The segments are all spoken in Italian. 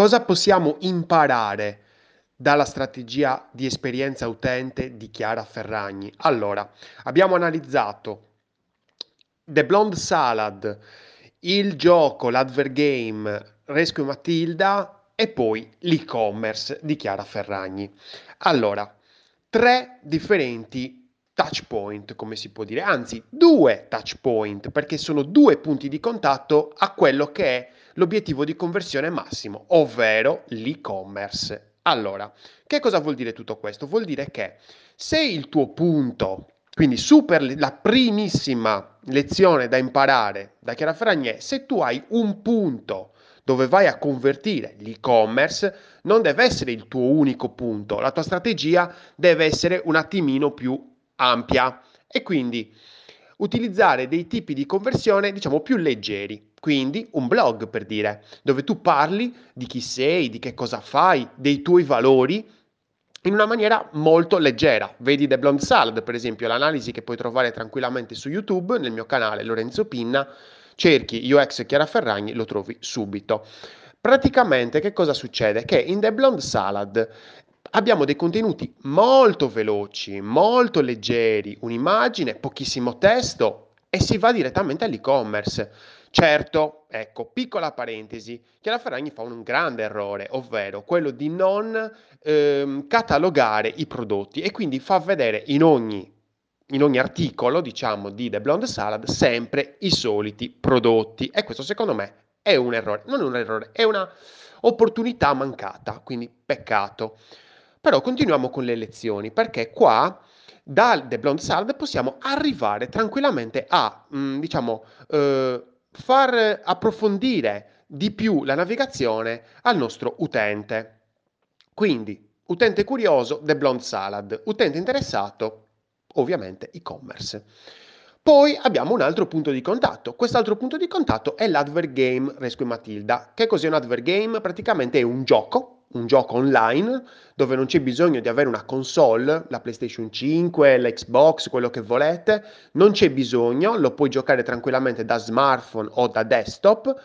Cosa possiamo imparare dalla strategia di esperienza utente di Chiara Ferragni? Allora, abbiamo analizzato The Blonde Salad, il gioco, l'advergame, Rescue Matilda e poi l'e-commerce di Chiara Ferragni. Allora, tre differenti touch point, come si può dire, anzi due touch point, perché sono due punti di contatto a quello che è l'obiettivo di conversione massimo, ovvero l'e-commerce. Allora, che cosa vuol dire tutto questo? Vuol dire che se il tuo punto quindi super la primissima lezione da imparare da Chiara Ferragni è se tu hai un punto dove vai a convertire l'e-commerce, non deve essere il tuo unico punto, la tua strategia deve essere un attimino più ampia e quindi utilizzare dei tipi di conversione diciamo più leggeri. Quindi un blog per dire, dove tu parli di chi sei, di che cosa fai, dei tuoi valori in una maniera molto leggera. Vedi The Blonde Salad, per esempio, l'analisi che puoi trovare tranquillamente su YouTube, nel mio canale Lorenzo Pinna, cerchi UX Chiara Ferragni, lo trovi subito. Praticamente che cosa succede? Che in The Blonde Salad abbiamo dei contenuti molto veloci, molto leggeri, un'immagine, pochissimo testo e si va direttamente all'e-commerce. Certo, ecco, piccola parentesi, Chiara Ferragni fa un grande errore, ovvero quello di non ehm, catalogare i prodotti e quindi fa vedere in ogni, in ogni articolo, diciamo, di The Blonde Salad sempre i soliti prodotti e questo secondo me è un errore, non è un errore, è una opportunità mancata, quindi peccato. Però continuiamo con le lezioni perché qua dal The Blonde Salad possiamo arrivare tranquillamente a, mh, mm, diciamo, eh, far approfondire di più la navigazione al nostro utente. Quindi, utente curioso, The Blonde Salad, utente interessato, ovviamente e-commerce. Poi abbiamo un altro punto di contatto. Quest'altro punto di contatto è l'Adver Game Rescue Matilda. Che cos'è un Adver Game? Praticamente è un gioco un gioco online dove non c'è bisogno di avere una console, la PlayStation 5, l'Xbox, quello che volete, non c'è bisogno, lo puoi giocare tranquillamente da smartphone o da desktop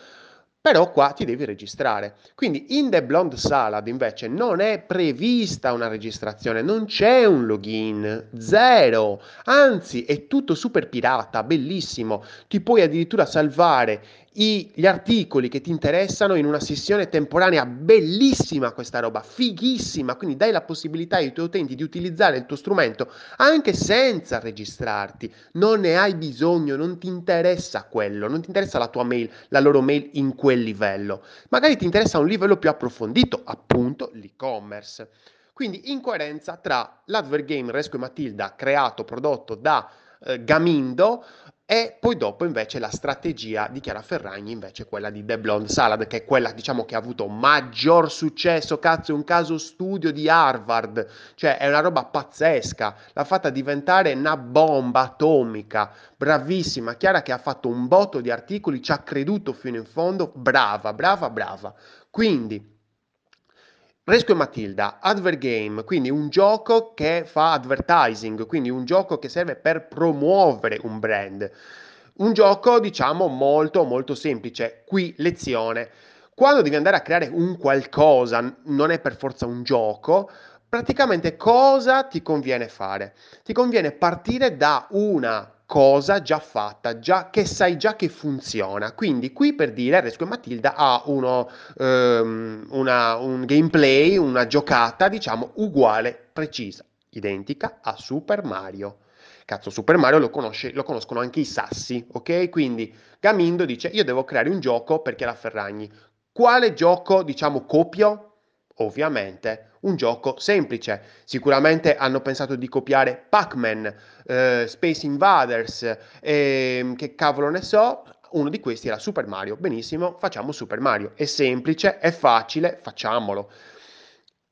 però qua ti devi registrare. Quindi in The Blonde Salad invece non è prevista una registrazione, non c'è un login, zero, anzi è tutto super pirata, bellissimo, ti puoi addirittura salvare i, gli articoli che ti interessano in una sessione temporanea bellissima questa roba, fighissima, quindi dai la possibilità ai tuoi utenti di utilizzare il tuo strumento anche senza registrarti, non ne hai bisogno, non ti interessa quello, non ti interessa la tua mail, la loro mail in quel livello, magari ti interessa un livello più approfondito, appunto l'e-commerce. Quindi in coerenza tra l'Advergame Rescue Matilda creato, prodotto da eh, Gamindo e poi dopo invece la strategia di Chiara Ferragni invece quella di The Blonde Salad che è quella diciamo che ha avuto maggior successo cazzo è un caso studio di Harvard. Cioè è una roba pazzesca. L'ha fatta diventare una bomba atomica. Bravissima. Chiara che ha fatto un botto di articoli ci ha creduto fino in fondo. Brava brava brava. Quindi Rescue Matilda, Advergame, quindi un gioco che fa advertising, quindi un gioco che serve per promuovere un brand. Un gioco, diciamo, molto molto semplice. Qui lezione. Quando devi andare a creare un qualcosa, non è per forza un gioco, praticamente cosa ti conviene fare? Ti conviene partire da una cosa già fatta, già, che sai già che funziona. Quindi qui per dire Rescue Matilda ha uno, um, una, un gameplay, una giocata diciamo uguale, precisa, identica a Super Mario. Cazzo, Super Mario lo, conosce, lo conoscono anche i sassi, ok? Quindi Gamindo dice io devo creare un gioco perché la Ferragni. Quale gioco, diciamo, copio? Ovviamente un gioco semplice. Sicuramente hanno pensato di copiare Pac-Man, eh, Space Invaders, eh, che cavolo ne so. Uno di questi era Super Mario. Benissimo, facciamo Super Mario. È semplice, è facile, facciamolo.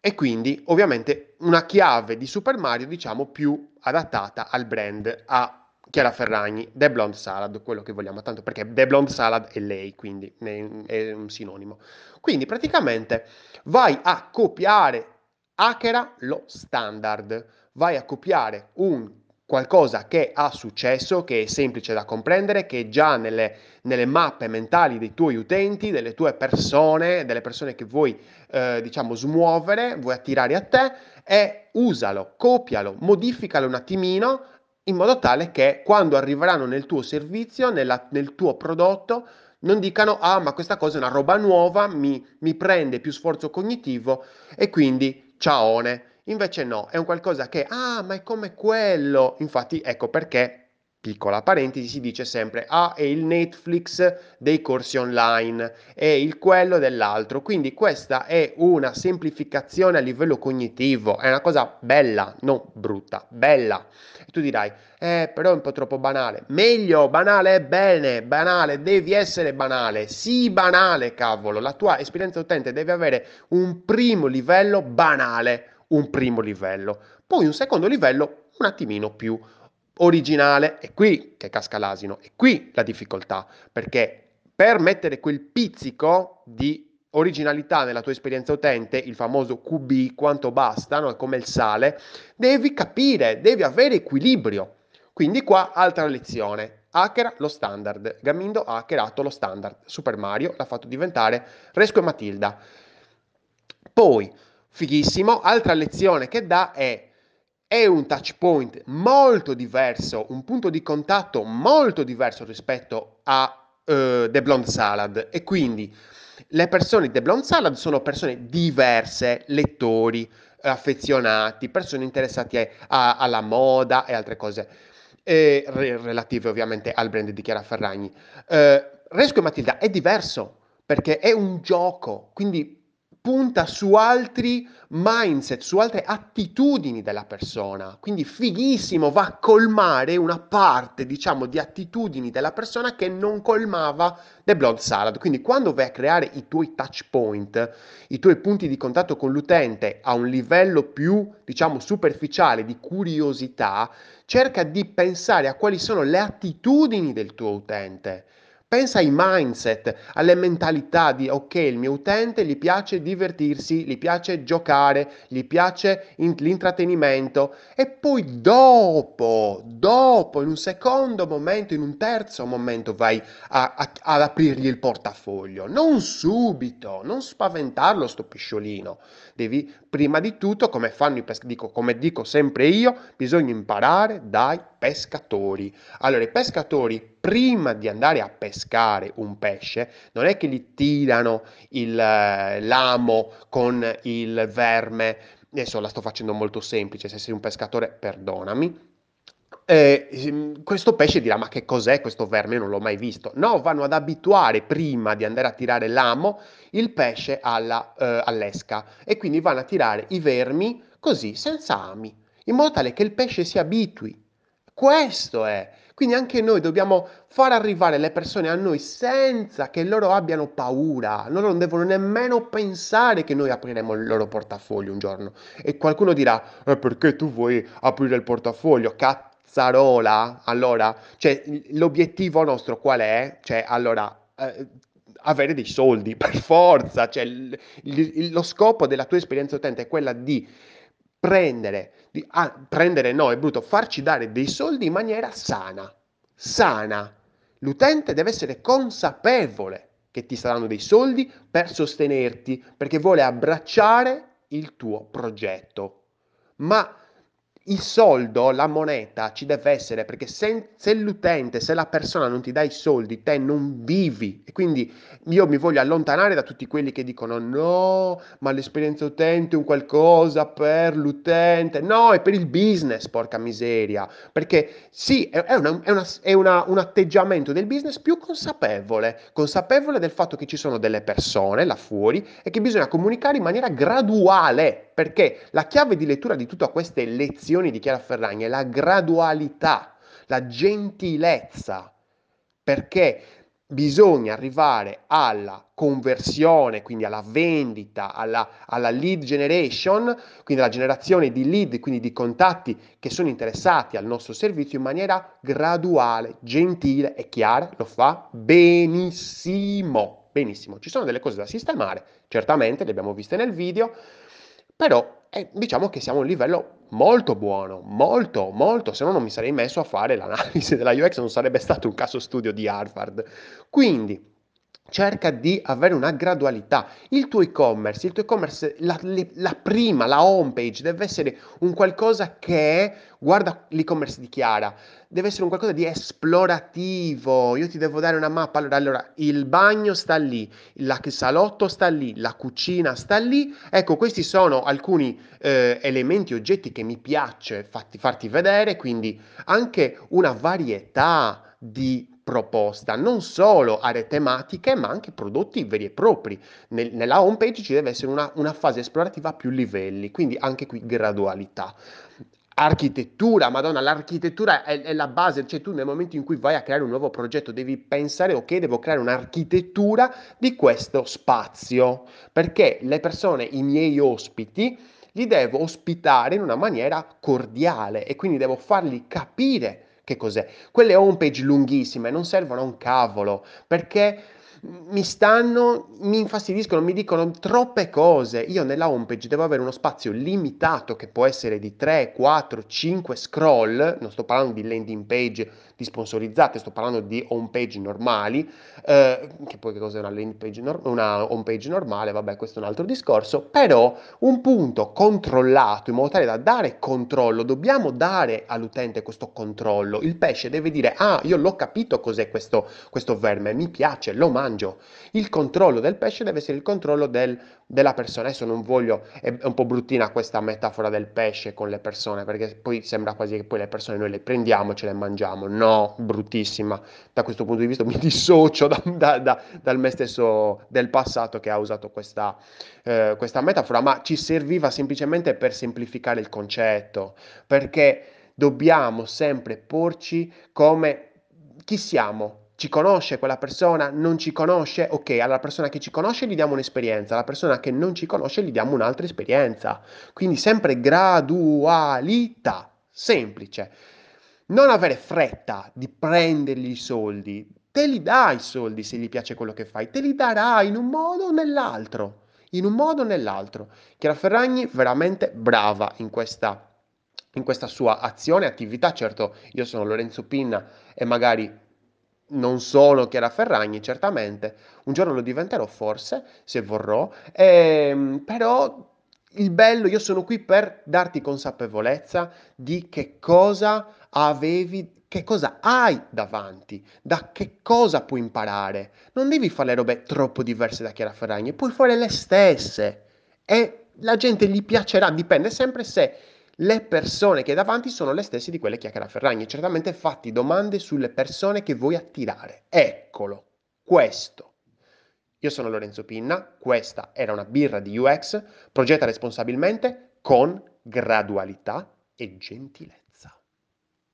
E quindi ovviamente una chiave di Super Mario, diciamo, più adattata al brand, a Chiara Ferragni, The Blonde Salad, quello che vogliamo tanto, perché The Blonde Salad è lei, quindi è un sinonimo. Quindi praticamente vai a copiare hackera lo standard, vai a copiare un qualcosa che ha successo, che è semplice da comprendere, che è già nelle, nelle mappe mentali dei tuoi utenti, delle tue persone, delle persone che vuoi, eh, diciamo, smuovere, vuoi attirare a te, e usalo, copialo, modificalo un attimino in modo tale che quando arriveranno nel tuo servizio, nella, nel tuo prodotto, non dicano, ah, ma questa cosa è una roba nuova, mi, mi prende più sforzo cognitivo e quindi ciaone. Invece no, è un qualcosa che, ah, ma è come quello. Infatti, ecco perché piccola parentesi, si dice sempre, ah, è il Netflix dei corsi online, è il quello dell'altro. Quindi questa è una semplificazione a livello cognitivo, è una cosa bella, non brutta, bella. Tu dirai, eh, però è un po' troppo banale. Meglio, banale è bene, banale, devi essere banale. Sì, banale, cavolo. La tua esperienza utente deve avere un primo livello banale un primo livello, poi un secondo livello un attimino più originale. È qui che casca l'asino, è qui la difficoltà, perché per mettere quel pizzico di originalità nella tua esperienza utente, il famoso QB, quanto basta, no? è come il sale, devi capire, devi avere equilibrio. Quindi qua altra lezione. Hackera lo standard. Gamindo ha hackerato lo standard. Super Mario l'ha fatto diventare Resco e Matilda. Poi fighissimo. Altra lezione che dà è è un touch point molto diverso, un punto di contatto molto diverso rispetto a uh, The Blonde Salad e quindi le persone di The Blonde Salad sono persone diverse, lettori, affezionati, persone interessate a, alla moda e altre cose eh, relative ovviamente al brand di Chiara Ferragni. Eh, Resco e Matilda è diverso perché è un gioco, quindi punta su altri mindset, su altre attitudini della persona. Quindi fighissimo, va a colmare una parte, diciamo, di attitudini della persona che non colmava The Blood Salad. Quindi quando vai a creare i tuoi touch point, i tuoi punti di contatto con l'utente a un livello più, diciamo, superficiale di curiosità, cerca di pensare a quali sono le attitudini del tuo utente Pensa ai mindset, alle mentalità di ok, il mio utente gli piace divertirsi, gli piace giocare, gli piace in, l'intrattenimento e poi dopo, dopo, in un secondo momento, in un terzo momento vai a, a, ad aprirgli il portafoglio. Non subito, non spaventarlo sto pisciolino. Devi prima di tutto, come fanno i pescatori, come dico sempre io, bisogna imparare dai pescatori. Allora, i pescatori prima di andare a pescare un pesce, non è che gli tirano il, eh, l'amo con il verme, adesso la sto facendo molto semplice, se sei un pescatore perdonami, eh, questo pesce dirà ma che cos'è questo verme, non l'ho mai visto. No, vanno ad abituare prima di andare a tirare l'amo il pesce alla, eh, all'esca e quindi vanno a tirare i vermi così, senza ami, in modo tale che il pesce si abitui. Questo è. Quindi anche noi dobbiamo far arrivare le persone a noi senza che loro abbiano paura. Loro non devono nemmeno pensare che noi apriremo il loro portafoglio un giorno. E qualcuno dirà, eh, perché tu vuoi aprire il portafoglio? Cazzarola? Allora, cioè, l'obiettivo nostro qual è? Cioè, allora... Eh, avere dei soldi per forza, cioè il, il, lo scopo della tua esperienza utente è quella di prendere, di, ah, prendere no, è brutto, farci dare dei soldi in maniera sana, sana. L'utente deve essere consapevole che ti saranno dei soldi per sostenerti, perché vuole abbracciare il tuo progetto. Ma il soldo, la moneta ci deve essere perché se, se, l'utente, se la persona non ti dà i soldi, te non vivi. E quindi io mi voglio allontanare da tutti quelli che dicono no, ma l'esperienza utente è un qualcosa per l'utente. No, è per il business, porca miseria. Perché sì, è, è, una, è, una, è una, un atteggiamento del business più consapevole, consapevole del fatto che ci sono delle persone là fuori e che bisogna comunicare in maniera graduale perché la chiave di lettura di tutte queste lezioni di Chiara Ferragni è la gradualità, la gentilezza, perché bisogna arrivare alla conversione, quindi alla vendita, alla, alla, lead generation, quindi alla generazione di lead, quindi di contatti che sono interessati al nostro servizio in maniera graduale, gentile e chiara, lo fa benissimo, benissimo. Ci sono delle cose da sistemare, certamente, le abbiamo viste nel video, però eh, diciamo che siamo a un livello molto buono, molto, molto, se no non mi sarei messo a fare l'analisi della UX, non sarebbe stato un caso studio di Harvard. Quindi cerca di avere una gradualità. Il tuo e-commerce, il tuo e-commerce, la, la, prima, la home page deve essere un qualcosa che guarda l'e-commerce di Chiara, deve essere un qualcosa di esplorativo. Io ti devo dare una mappa. Allora, allora il bagno sta lì, il salotto sta lì, la cucina sta lì. Ecco, questi sono alcuni eh, elementi, oggetti che mi piace fatti, farti vedere, quindi anche una varietà di proposta, non solo aree tematiche, ma anche prodotti veri e propri. Nel, nella home page ci deve essere una, una fase esplorativa a più livelli, quindi anche qui gradualità. Architettura, madonna, l'architettura è, è, la base, cioè tu nel momento in cui vai a creare un nuovo progetto devi pensare, ok, devo creare un'architettura di questo spazio, perché le persone, i miei ospiti, li devo ospitare in una maniera cordiale e quindi devo farli capire che cos'è? Quelle homepage lunghissime non servono a un cavolo perché mi stanno, mi infastidiscono, mi dicono troppe cose. Io nella homepage devo avere uno spazio limitato che può essere di 3, 4, 5 scroll, non sto parlando di landing page di sponsorizzate, sto parlando di home page normali, eh, che poi che cos'è una landing page, no- una home page normale, vabbè questo è un altro discorso, però un punto controllato in modo tale da dare controllo, dobbiamo dare all'utente questo controllo, il pesce deve dire ah io l'ho capito cos'è questo, questo verme, mi piace, lo mangio, il controllo del pesce deve essere il controllo del, della persona, adesso non voglio, è un po' bruttina questa metafora del pesce con le persone, perché poi sembra quasi che poi le persone noi le prendiamo e ce le mangiamo, no, bruttissima. Da questo punto di vista mi dissocio da, da, da, dal me stesso del passato che ha usato questa, eh, questa metafora, ma ci serviva semplicemente per semplificare il concetto, perché dobbiamo sempre porci come chi siamo, ci conosce quella persona, non ci conosce, ok, alla persona che ci conosce gli diamo un'esperienza, alla persona che non ci conosce gli diamo un'altra esperienza. Quindi sempre gradualità, semplice non avere fretta di prendergli i soldi, te li dai i soldi se gli piace quello che fai, te li darai in un modo o nell'altro, in un modo o nell'altro. Chiara Ferragni veramente brava in questa, in questa sua azione, attività, certo io sono Lorenzo Pinna e magari non sono Chiara Ferragni, certamente, un giorno lo diventerò forse, se vorrò, ehm, però il bello, io sono qui per darti consapevolezza di che cosa avevi, che cosa hai davanti, da che cosa puoi imparare. Non devi fare le robe troppo diverse da Chiara Ferragni, puoi fare le stesse e la gente gli piacerà, dipende sempre se le persone che hai davanti sono le stesse di quelle che Chiara Ferragni. Certamente fatti domande sulle persone che vuoi attirare. Eccolo, questo. Io sono Lorenzo Pinna, questa era una birra di UX, progetta responsabilmente con gradualità e gentilezza.